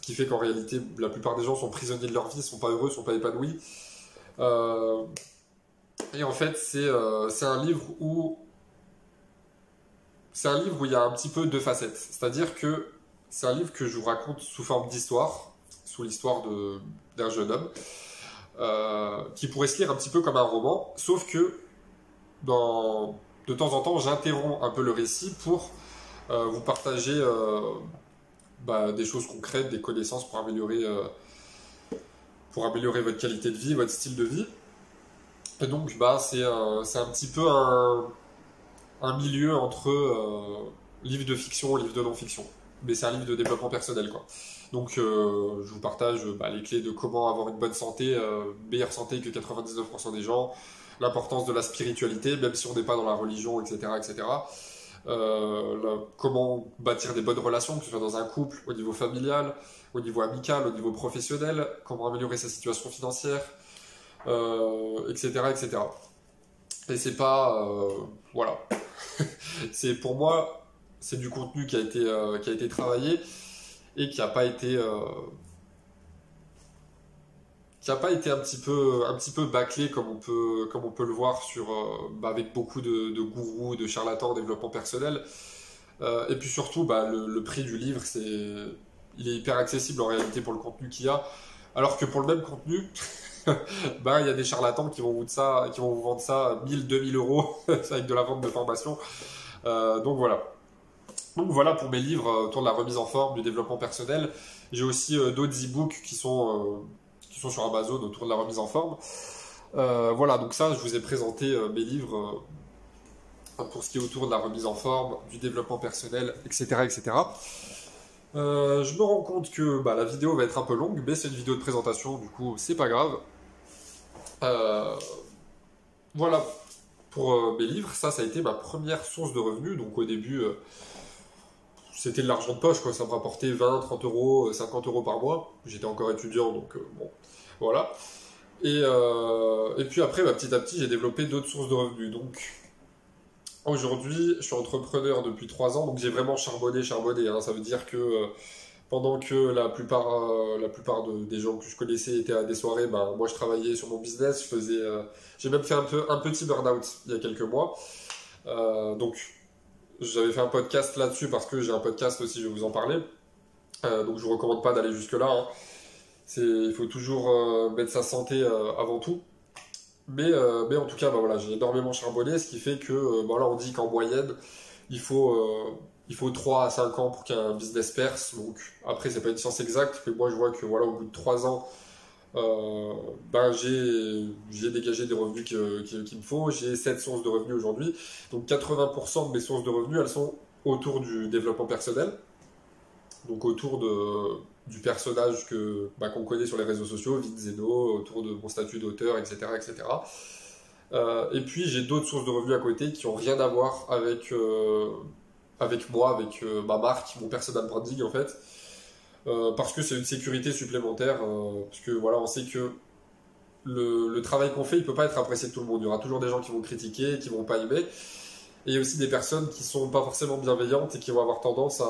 qui fait qu'en réalité la plupart des gens sont prisonniers de leur vie, sont pas heureux, sont pas épanouis. Euh, et en fait c'est un livre où c'est un livre où il y a un petit peu deux facettes. C'est-à-dire que c'est un livre que je vous raconte sous forme d'histoire, sous l'histoire d'un jeune homme, qui pourrait se lire un petit peu comme un roman, sauf que de temps en temps, j'interromps un peu le récit pour euh, vous partager euh, bah, des choses concrètes, des connaissances pour améliorer, euh, pour améliorer votre qualité de vie, votre style de vie. Et donc, bah, c'est un, un, petit peu un, milieu entre livre de fiction et livre de non-fiction. Mais c'est un livre de développement personnel. Donc, je vous partage bah, les clés de comment avoir une bonne santé, meilleure santé que 99% des gens, l'importance de la spiritualité, même si on n'est pas dans la religion, etc. etc. Euh, comment bâtir des bonnes relations, que ce soit dans un couple, au niveau familial, au niveau amical, au niveau professionnel, comment améliorer sa situation financière, etc., euh, etc. Et c'est pas, euh, voilà, c'est pour moi, c'est du contenu qui a été, qui a été travaillé et qui n'a pas été qui n'a pas été un petit peu, un petit peu bâclé comme on peut, comme on peut le voir sur, euh, bah, avec beaucoup de, gourous, de charlatans en développement personnel. Euh, et puis surtout, bah, le, prix du livre, c'est, il est hyper accessible en réalité pour le contenu qu'il y a. Alors que pour le même contenu, bah, il y a des charlatans qui vont vous, ça, qui vont vous vendre ça 1000, 2000 euros avec de la vente de formation. Euh, donc voilà. Donc voilà pour mes livres autour de la remise en forme, du développement personnel. J'ai aussi d'autres e-books qui sont sur Amazon autour de la remise en forme. Euh, voilà, donc ça, je vous ai présenté euh, mes livres euh, pour ce qui est autour de la remise en forme, du développement personnel, etc. etc. je me rends compte que bah, la vidéo va être un peu longue, mais c'est une vidéo de présentation, du coup, c'est pas grave. voilà pour mes livres, ça, ça a été ma première source de revenus. Donc au début, c'était de l'argent de poche, quoi. Ça me rapportait 20, 30 euros, 50 euros par mois. J'étais encore étudiant, donc bon, voilà. Et, euh, puis après, bah, petit à petit, j'ai développé d'autres sources de revenus. Donc aujourd'hui, je suis entrepreneur depuis 3 ans, donc j'ai vraiment charbonné, charbonné. Hein. Ça veut dire que euh, pendant que la plupart, euh, des gens que je connaissais étaient à des soirées, bah, moi je travaillais sur mon business, j'ai même fait un, un petit burn-out il y a quelques mois. donc j'avais fait un podcast là-dessus parce que j'ai un podcast aussi, je vais vous en parler. donc je vous recommande pas d'aller jusque là. Hein il faut toujours euh, mettre sa santé euh, avant tout. Mais, euh, en tout cas, bah, j'ai énormément charbonné, ce qui fait que bah, là, on dit qu'en moyenne, il faut, il faut 3 à 5 ans pour qu'un business perce. Donc après, c'est pas une science exacte, mais moi je vois que voilà, au bout de 3 ans, ben, j'ai dégagé des revenus qu'il me faut. J'ai 7 sources de revenus aujourd'hui. Donc 80% de mes sources de revenus, elles sont autour du développement personnel. Donc autour du personnage que bah, qu'on connaît sur les réseaux sociaux, Zeno, autour de mon statut d'auteur, etc. etc. Euh, et puis j'ai d'autres sources de revenus à côté qui n'ont rien à voir avec, euh, avec moi, avec euh, ma marque, mon personal branding en fait. Parce que c'est une sécurité supplémentaire, parce que voilà, on sait que le, travail qu'on fait, il peut pas être apprécié de tout le monde. Il y aura toujours des gens qui vont critiquer, qui vont pas aimer. Et il y a aussi des personnes qui sont pas forcément bienveillantes et qui vont avoir tendance à,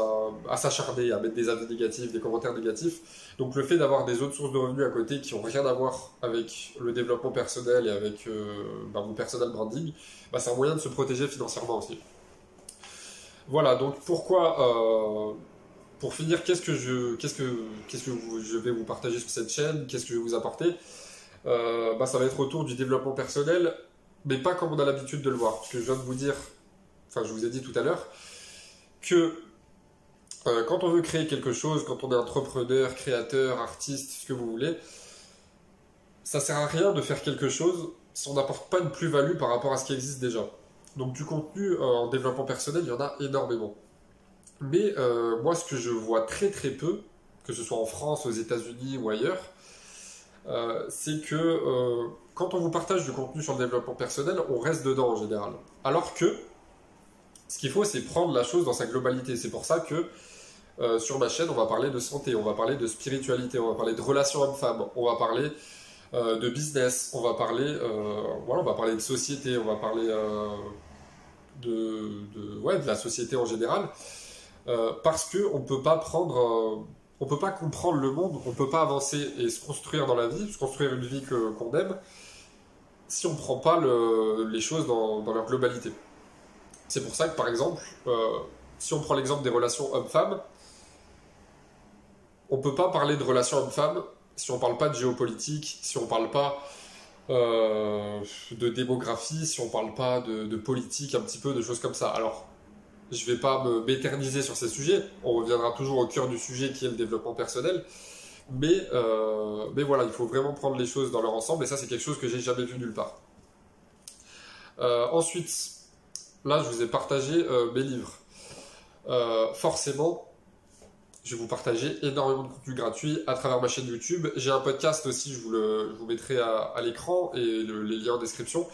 à s'acharner, à mettre des avis négatifs, des commentaires négatifs. Donc le fait d'avoir des autres sources de revenus à côté qui ont rien à voir avec le développement personnel et avec euh, bah, mon personal branding, bah, c'est un moyen de se protéger financièrement aussi. Voilà, donc pourquoi, euh, pour finir, qu'est-ce que, je, qu'est-ce que, qu'est-ce que je vais vous partager sur cette chaîne, qu'est-ce que je vais vous apporter? Euh, bah, Ça va être autour du développement personnel, mais pas comme on a l'habitude de le voir. Parce que je viens de vous dire enfin je vous ai dit tout à l'heure, que euh, quand on veut créer quelque chose, quand on est entrepreneur, créateur, artiste, ce que vous voulez, ça sert à rien de faire quelque chose si on n'apporte pas une plus-value par rapport à ce qui existe déjà. Donc du contenu euh, en développement personnel, il y en a énormément. Mais euh, moi, ce que je vois très très peu, que ce soit en France, aux États-Unis ou ailleurs, c'est que quand on vous partage du contenu sur le développement personnel, on reste dedans en général. Alors que ce qu'il faut, c'est prendre la chose dans sa globalité. C'est pour ça que euh, sur ma chaîne, on va parler de santé, on va parler de spiritualité, on va parler de relations hommes-femmes, on va parler euh, de business, on va parler, euh, voilà, on va parler de société, on va parler de, ouais, de la société en général, parce que on peut pas prendre, on peut pas comprendre le monde, on peut pas avancer et se construire dans la vie, se construire une vie qu'on aime, si on prend pas le, les choses dans, leur globalité. C'est pour ça que par exemple, si on prend l'exemple des relations hommes-femmes, on peut pas parler de relations hommes-femmes si on parle pas de géopolitique, si on parle pas euh, de démographie, si on parle pas de, politique, un petit peu de choses comme ça. Alors, je vais pas m'éterniser sur ces sujets, on reviendra toujours au cœur du sujet qui est le développement personnel, mais, euh, mais voilà, il faut vraiment prendre les choses dans leur ensemble, et ça c'est quelque chose que j'ai jamais vu nulle part. Euh, ensuite, là je vous ai partagé mes livres. forcément, je vais vous partager énormément de contenu gratuit à travers ma chaîne YouTube. J'ai un podcast aussi, je vous, le, vous mettrai à, l'écran et les liens en description.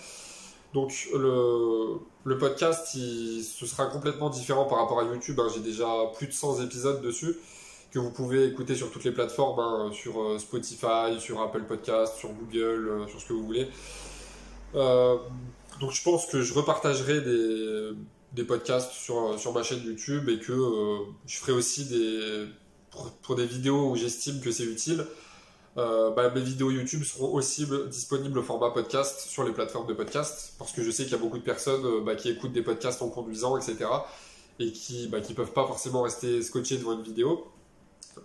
Donc le, podcast, ce sera complètement différent par rapport à YouTube. Hein. J'ai déjà plus de 100 épisodes dessus que vous pouvez écouter sur toutes les plateformes, hein, sur euh, Spotify, sur Apple Podcast, sur Google, euh, sur ce que vous voulez. Euh, donc je pense que je repartagerai des, podcasts sur, ma chaîne YouTube et que je ferai aussi des pour, des vidéos où j'estime que c'est utile. Euh, bah, mes vidéos YouTube seront aussi disponibles au format podcast sur les plateformes de podcast parce que je sais qu'il y a beaucoup de personnes euh, bah, qui écoutent des podcasts en conduisant, etc. et qui bah, qui peuvent pas forcément rester scotchés devant une vidéo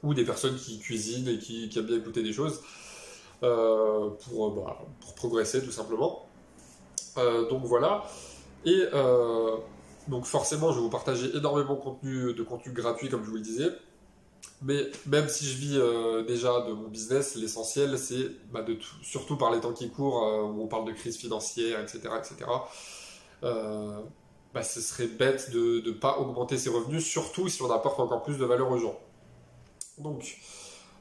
ou des personnes qui cuisinent et qui, aiment bien écouter des choses pour, bah, pour progresser tout simplement. donc voilà. Et donc forcément, je vais vous partager énormément de contenu gratuit, comme je vous le disais. Mais même si je vis euh, déjà de mon business, l'essentiel, c'est bah, de surtout par les temps qui courent, euh, où on parle de crise financière, etc., etc. Euh, bah, ce serait bête de ne pas augmenter ses revenus, surtout si on apporte encore plus de valeur aux gens. Donc,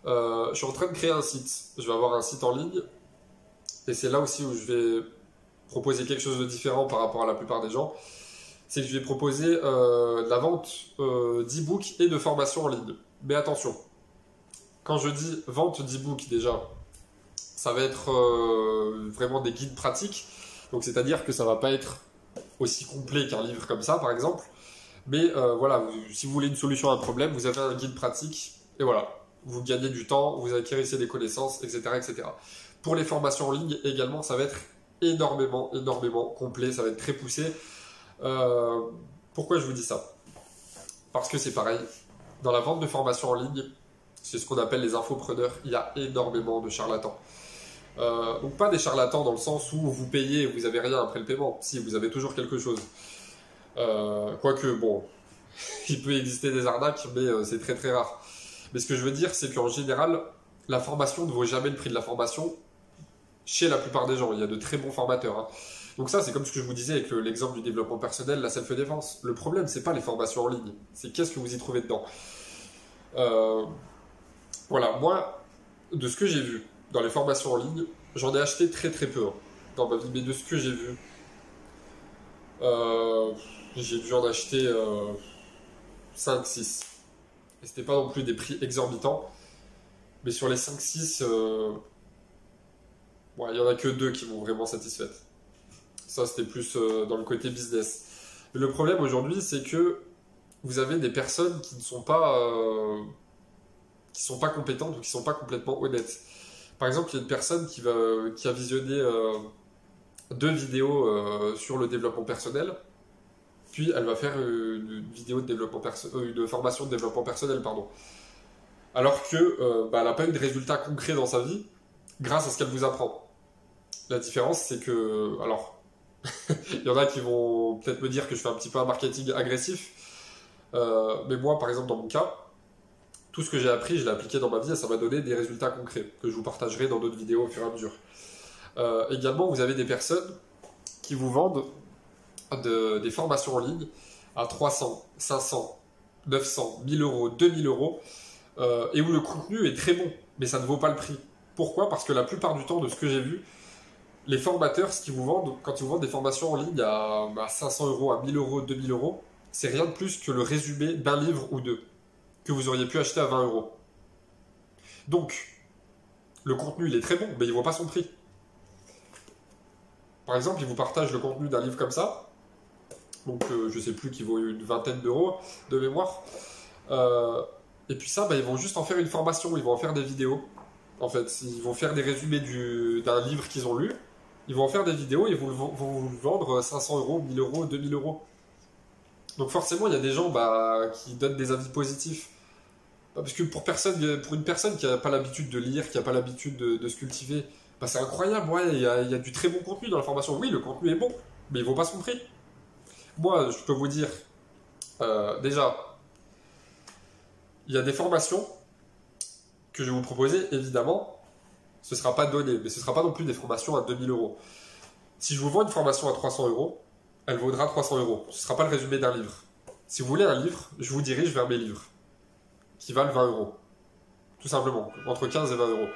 je suis en train de créer un site. Je vais avoir un site en ligne. Et c'est là aussi où je vais proposer quelque chose de différent par rapport à la plupart des gens c'est que je vais proposer euh, la vente d'e-books et de formations en ligne. Mais attention, quand je dis vente d'e-books déjà, ça va être euh, vraiment des guides pratiques. Donc c'est-à-dire que ça va pas être aussi complet qu'un livre comme ça, par exemple. Mais voilà, si vous voulez une solution à un problème, vous avez un guide pratique et voilà, vous gagnez du temps, vous acquérissez des connaissances, etc., etc. Pour les formations en ligne également, ça va être énormément, énormément complet, ça va être très poussé. Euh, pourquoi je vous dis ça? Parce que c'est pareil. Dans la vente de formation en ligne, c'est ce qu'on appelle les infopreneurs, il y a énormément de charlatans. Euh, donc pas des charlatans dans le sens où vous payez et vous avez rien après le paiement. Si, vous avez toujours quelque chose. Euh, quoique, bon, il peut exister des arnaques, mais c'est très très rare. Mais ce que je veux dire, c'est qu'en général, la formation ne vaut jamais le prix de la formation chez la plupart des gens. Il y a de très bons formateurs. Hein. Donc ça, c'est comme ce que je vous disais avec l'exemple du développement personnel, la self-défense. Le problème, c'est pas les formations en ligne, c'est qu'est-ce que vous y trouvez dedans. Euh, voilà, moi, de ce que j'ai vu dans les formations en ligne, j'en ai acheté très très peu hein, dans ma vie, mais de ce que j'ai vu, euh, j'ai dû en acheter 5-6. Euh, Et c'était pas non plus des prix exorbitants, mais sur les 5-6, il n'y en a que deux qui m'ont vraiment satisfaite. Ça, c'était plus euh, dans le côté business. le problème aujourd'hui, c'est que vous avez des personnes qui ne sont pas, euh, qui sont pas compétentes ou qui sont pas complètement honnêtes. Par exemple, il y a une personne qui a visionné euh, deux vidéos sur le développement personnel, puis elle va faire une, vidéo de développement une formation de développement personnel, pardon. Alors que bah, elle n'a pas eu de résultats concrets dans sa vie grâce à ce qu'elle vous apprend. La différence, c'est que, alors, Il y en a qui vont peut-être me dire que je fais un petit peu un marketing agressif. Euh, mais moi, par exemple, dans mon cas, tout ce que j'ai appris, je l'ai appliqué dans ma vie et ça m'a donné des résultats concrets que je vous partagerai dans d'autres vidéos au fur et à mesure. Euh, également, vous avez des personnes qui vous vendent des formations en ligne à 300, 500, 900, 1000 euros, 2000 euros euh, et où le contenu est très bon, mais ça ne vaut pas le prix. Pourquoi? Parce que la plupart du temps, de ce que j'ai vu, les formateurs, ce qu'ils vous vendent, quand ils vous vendent des formations en ligne à, 500 euros, à 1000 euros, 2000 euros, c'est rien de plus que le résumé d'un livre ou deux. que vous auriez pu acheter à 20 euros. Donc, le contenu, il est très bon, mais il ne voit pas son prix. Par exemple, il vous partage le contenu d'un livre comme ça, donc euh, je sais plus, qui vaut une vingtaine d'euros de mémoire. Euh, et puis ça, bah, ils vont juste en faire une formation, ils vont en faire des vidéos. En fait, ils vont faire des résumés d'un livre qu'ils ont lu, ils vont en faire des vidéos et vont, vous vendre 500 euros, 1000 euros, 2000 euros. Donc forcément, il y a des gens bah, qui donnent des avis positifs. Parce que pour, personne, pour une personne qui n'a pas l'habitude de lire, qui n'a pas l'habitude de, se cultiver, bah, c'est incroyable, il y, a, du très bon contenu dans la formation. Oui, le contenu est bon, mais il vaut pas son prix. Moi, je peux vous dire, euh, déjà, il y a des formations que je vais vous proposer, évidemment, ce ne sera pas donné, mais ce ne sera pas non plus des formations à 2000 euros. Si je vous vends une formation à 300 euros, elle vaudra 300 euros. Ce ne sera pas le résumé d'un livre. Si vous voulez un livre, je vous dirige vers mes livres, qui valent 20 euros. Tout simplement, entre 15 et 20 euros.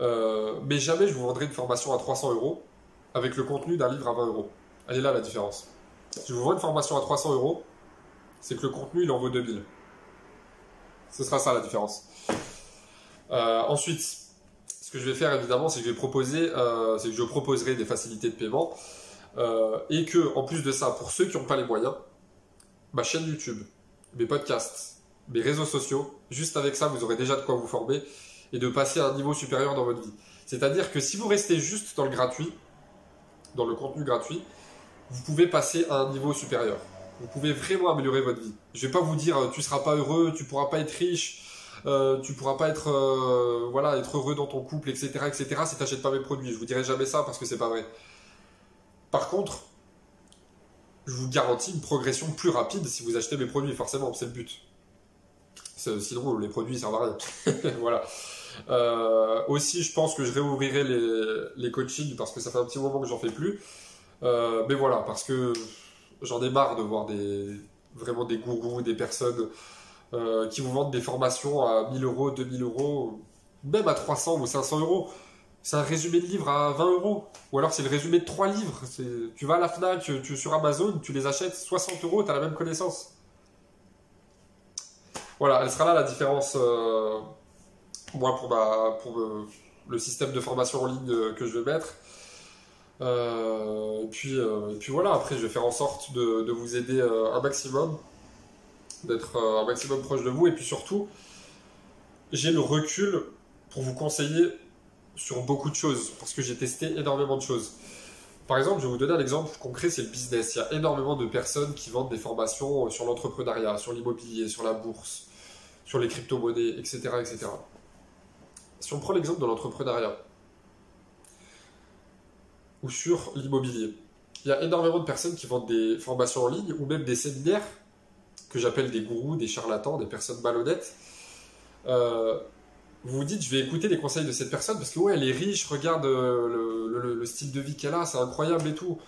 Euh, mais jamais je vous vendrai une formation à 300 euros avec le contenu d'un livre à 20 euros. Elle est là la différence. Si je vous vends une formation à 300 euros, c'est que le contenu il en vaut 2000. Ce sera ça la différence. Euh, ensuite, que je vais faire évidemment, c'est que je vais proposer, euh, c'est que je proposerai des facilités de paiement euh, et que, en plus de ça, pour ceux qui n'ont pas les moyens, ma chaîne YouTube, mes podcasts, mes réseaux sociaux, juste avec ça, vous aurez déjà de quoi vous former et de passer à un niveau supérieur dans votre vie. C'est-à-dire que si vous restez juste dans le gratuit, dans le contenu gratuit, vous pouvez passer à un niveau supérieur. Vous pouvez vraiment améliorer votre vie. Je vais pas vous dire tu seras pas heureux, tu pourras pas être riche, euh, tu pourras pas être euh, voilà être heureux dans ton couple, etc., etc. Si n'achètes pas mes produits, je vous dirai jamais ça parce que c'est pas vrai. Par contre, je vous garantis une progression plus rapide si vous achetez mes produits, forcément, c'est le but. Sinon, les produits servent à rien. voilà. Euh, aussi, je pense que je réouvrirai les, les coachings parce que ça fait un petit moment que j'en fais plus. Euh, mais voilà, parce que j'en ai marre de voir des, vraiment des gourous, des personnes euh, qui vous vendent des formations à 1000 euros, 2000 euros, même à 300 ou 500 euros c'est un résumé de livre à 20 euros. Ou alors c'est le résumé de trois livres. Tu vas à la FNAC, tu, sur Amazon, tu les achètes 60 euros, tu as la même connaissance. Voilà, elle sera là la différence, euh, moi, pour, euh, le système de formation en ligne que je vais mettre. et, puis, voilà, après, je vais faire en sorte de vous aider un maximum, d'être un maximum proche de vous. Et puis surtout, j'ai le recul pour vous conseiller sur beaucoup de choses, parce que j'ai testé énormément de choses. Par exemple, je vais vous donner un exemple concret, c'est le business. Il y a énormément de personnes qui vendent des formations sur l'entrepreneuriat, sur l'immobilier, sur la bourse, sur les crypto-monnaies, etc., etc. Si on prend l'exemple de l'entrepreneuriat ou sur l'immobilier, il y a énormément de personnes qui vendent des formations en ligne ou même des séminaires que j'appelle des gourous, des charlatans, des personnes malhonnêtes, euh, vous vous dites, je vais écouter les conseils de cette personne parce que ouais, elle est riche, regarde euh, le, style de vie qu'elle a, c'est incroyable et tout.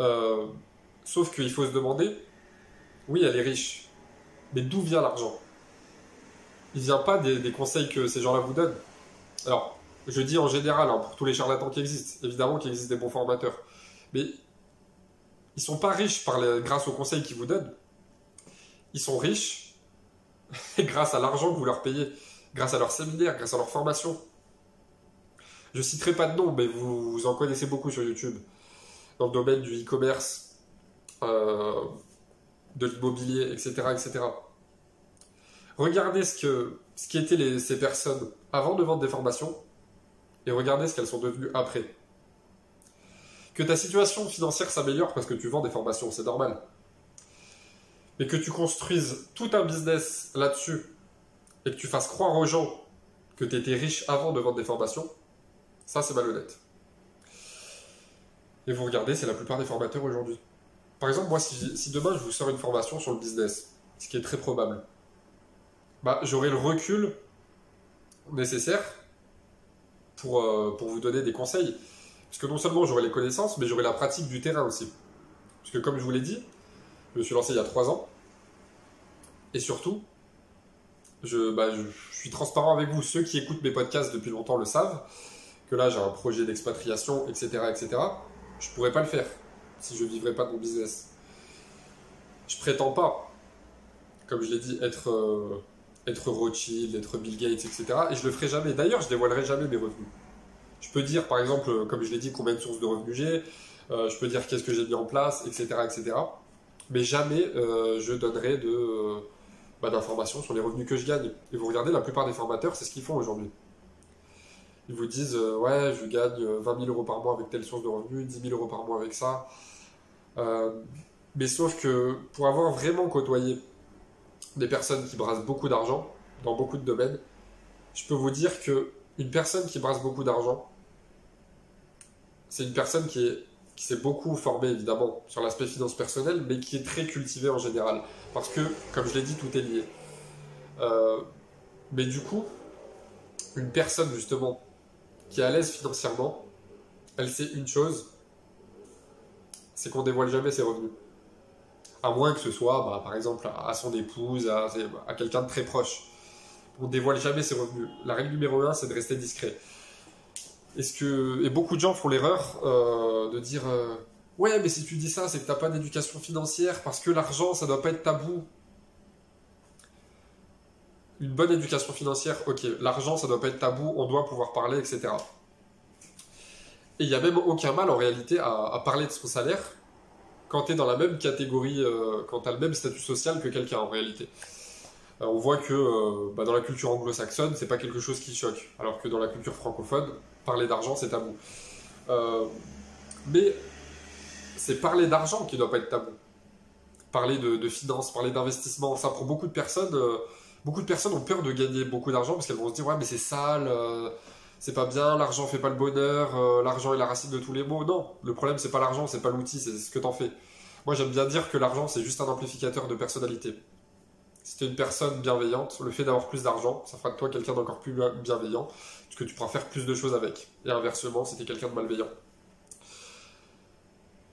Euh, sauf qu'il faut se demander, oui, elle est riche, mais d'où vient l'argent? Il vient pas des, conseils que ces gens-là vous donnent. Alors, je dis en général, hein, pour tous les charlatans qui existent, évidemment qu'il existe des bons formateurs, mais ils sont pas riches par grâce aux conseils qu'ils vous donnent. Ils sont riches grâce à l'argent que vous leur payez grâce à leur séminaire, grâce à leur formation. Je citerai pas de nom, mais vous, en connaissez beaucoup sur YouTube, dans le domaine du e-commerce, euh, de l'immobilier, etc., etc. Regardez ce que ce qui étaient ces personnes avant de vendre des formations et regardez ce qu'elles sont devenues après. Que ta situation financière s'améliore parce que tu vends des formations, c'est normal. Mais que tu construises tout un business là-dessus et que tu fasses croire aux gens que tu étais riche avant de vendre des formations, ça c'est malhonnête. Et vous regardez, c'est la plupart des formateurs aujourd'hui. Par exemple, moi, si, demain je vous sors une formation sur le business, ce qui est très probable, bah, j'aurai le recul nécessaire pour, euh, pour vous donner des conseils. Parce que non seulement j'aurai les connaissances, mais j'aurai la pratique du terrain aussi. Parce que comme je vous l'ai dit, je me suis lancé il y a trois ans. Et surtout, bah, je, suis transparent avec vous. Ceux qui écoutent mes podcasts depuis longtemps le savent, que là j'ai un projet d'expatriation, etc., etc. Je pourrais pas le faire si je vivrais pas de mon business. Je prétends pas, comme je l'ai dit, être, euh, être Rothschild, être Bill Gates, etc. Et je le ferai jamais. D'ailleurs, je dévoilerai jamais mes revenus. Je peux dire, par exemple, comme je l'ai dit, combien de sources de revenus j'ai, euh, je peux dire qu'est-ce que j'ai mis en place, etc., etc. Mais jamais euh, je donnerai de, euh, bah, d'informations sur les revenus que je gagne. Et vous regardez, la plupart des formateurs, c'est ce qu'ils font aujourd'hui. Ils vous disent, ouais, je gagne 20 000 euros par mois avec telle source de revenus, 10 000 euros par mois avec ça. mais sauf que pour avoir vraiment côtoyé des personnes qui brassent beaucoup d'argent dans beaucoup de domaines, je peux vous dire que une personne qui brasse beaucoup d'argent, c'est une personne qui est qui s'est beaucoup formée évidemment sur l'aspect finance personnelle, mais qui est très cultivée en général. Parce que, comme je l'ai dit, tout est lié. Euh, mais du coup, une personne justement qui est à l'aise financièrement, elle sait une chose, c'est qu'on dévoile jamais ses revenus. À moins que ce soit, bah, par exemple, à son épouse, à, à quelqu'un de très proche. On dévoile jamais ses revenus. La règle numéro un, c'est de rester discret. Et beaucoup de gens font l'erreur euh, de dire euh, ouais mais si tu dis ça c'est que t'as pas d'éducation financière parce que l'argent ça doit pas être tabou. Une bonne éducation financière, ok, l'argent ça doit pas être tabou, on doit pouvoir parler, etc. Et il n'y a même aucun mal en réalité à parler de son salaire quand tu es dans la même catégorie, euh, quand tu as le même statut social que quelqu'un en réalité. On voit que bah, dans la culture anglo-saxonne, c'est pas quelque chose qui choque, alors que dans la culture francophone, parler d'argent c'est tabou. mais c'est parler d'argent qui doit pas être tabou. Parler de, finances, parler d'investissement, ça pour beaucoup de personnes. beaucoup de personnes ont peur de gagner beaucoup d'argent parce qu'elles vont se dire ouais mais c'est sale c'est pas bien, l'argent fait pas le bonheur, euh, l'argent est la racine de tous les maux. Non, le problème c'est pas l'argent, c'est pas l'outil, c'est ce que t'en fais. Moi j'aime bien dire que l'argent c'est juste un amplificateur de personnalité. Si une personne bienveillante, le fait d'avoir plus d'argent, ça fera de toi quelqu'un d'encore plus bienveillant, parce que tu pourras faire plus de choses avec. Et inversement, si quelqu'un de malveillant.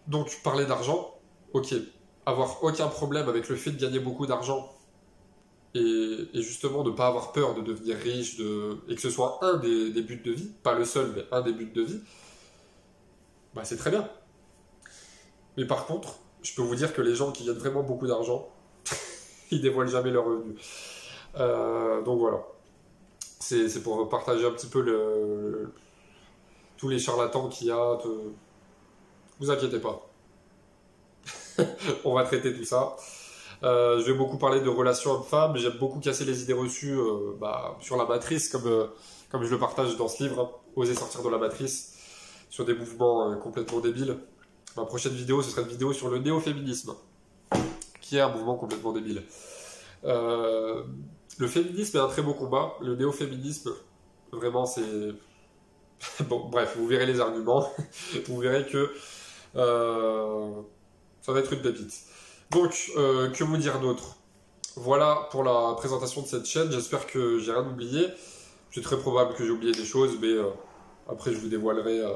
Donc parler d'argent, ok. Avoir aucun problème avec le fait de gagner beaucoup d'argent et, justement de ne pas avoir peur de devenir riche et que ce soit un des, buts de vie, pas le seul, mais un des buts de vie, bah c'est très bien. Mais par contre, je peux vous dire que les gens qui gagnent vraiment beaucoup d'argent, ils dévoilent jamais leurs revenus. Euh, donc voilà. C'est pour partager un petit peu tous les charlatans qu'il y a. Vous inquiétez pas. On va traiter tout ça. Euh, je vais beaucoup parler de relations hommes-femmes. J'aime beaucoup casser les idées reçues euh, bah, sur la matrice, comme, comme je le partage dans ce livre, hein. Oser sortir de la matrice, sur des mouvements complètement débiles. Ma prochaine vidéo, ce sera une vidéo sur le néo-féminisme, un mouvement complètement débile. le féminisme est un très beau combat. Le néo-féminisme, vraiment, c'est... bon, bref, vous verrez les arguments. vous verrez que ça va être une pépite. Donc, euh, que vous dire d'autre? Voilà pour la présentation de cette chaîne. J'espère que j'ai rien oublié. C'est très probable que j'ai oublié des choses, mais euh, après je vous dévoilerai euh,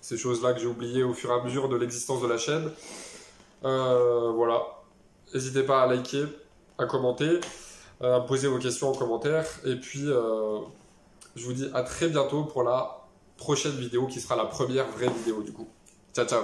ces choses-là que j'ai oubliées au fur et à mesure de l'existence de la chaîne. Voilà. N'hésitez pas à liker, à commenter, à poser vos questions en commentaire. Et puis, je vous dis à très bientôt pour la prochaine vidéo qui sera la première vraie vidéo du coup. Ciao, ciao.